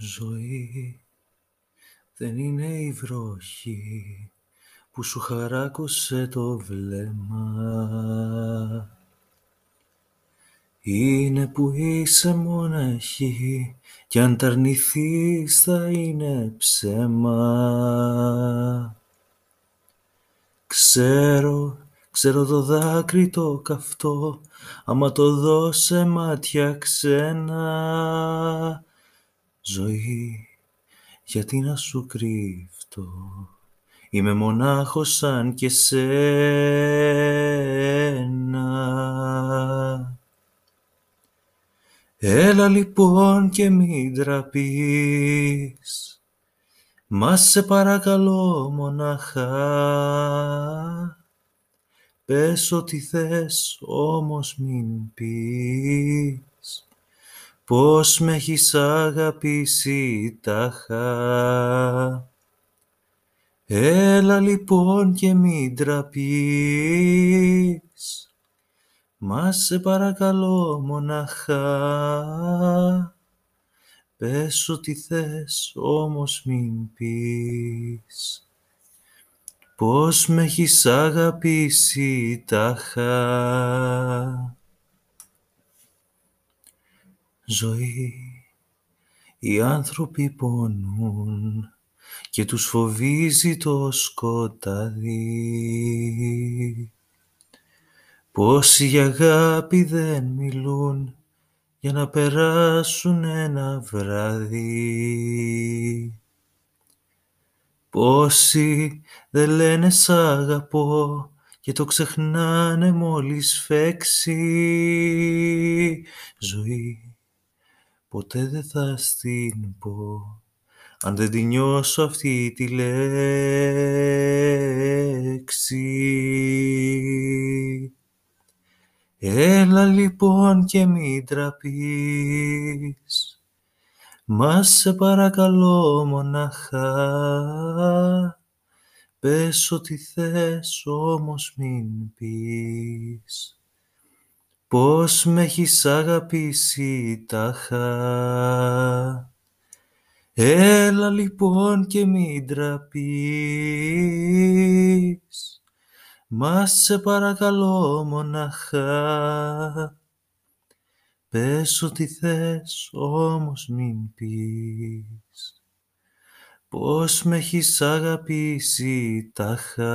Ζωή δεν είναι η βροχή που σου χαράκωσε το βλέμμα. Είναι που είσαι μοναχή κι αν τα θα είναι ψέμα. Ξέρω, ξέρω το δάκρυ το καυτό άμα το δώσε μάτια ξένα Ζωή, γιατί να σου κρύφτω, είμαι μονάχος σαν και σένα. Έλα λοιπόν και μην τραπείς, μα σε παρακαλώ μοναχά. Πες ό,τι θες, όμως μην πεις πως με έχεις αγαπήσει τάχα; Έλα λοιπόν και μην τραπείς, μα σε παρακαλώ μοναχά. Πες ό,τι θες, όμως μην πεις, πως με έχεις αγαπήσει τάχα; Ζωή, οι άνθρωποι πονούν και τους φοβίζει το σκοτάδι. Πόσοι για αγάπη δεν μιλούν για να περάσουν ένα βράδυ. Πόσοι δεν λένε σ' αγαπώ και το ξεχνάνε μόλις φέξει ζωή ποτέ δεν θα στην πω. Αν δεν τη νιώσω αυτή τη λέξη. Έλα λοιπόν και μην τραπείς, μα σε παρακαλώ μοναχά, πες ό,τι θες όμως μην πεις πως με έχεις αγαπήσει τάχα; Έλα λοιπόν και μην τραπείς, μας σε παρακαλώ μοναχά. Πες ό,τι θες, όμως μην πεις, πως με έχεις αγαπήσει τάχα;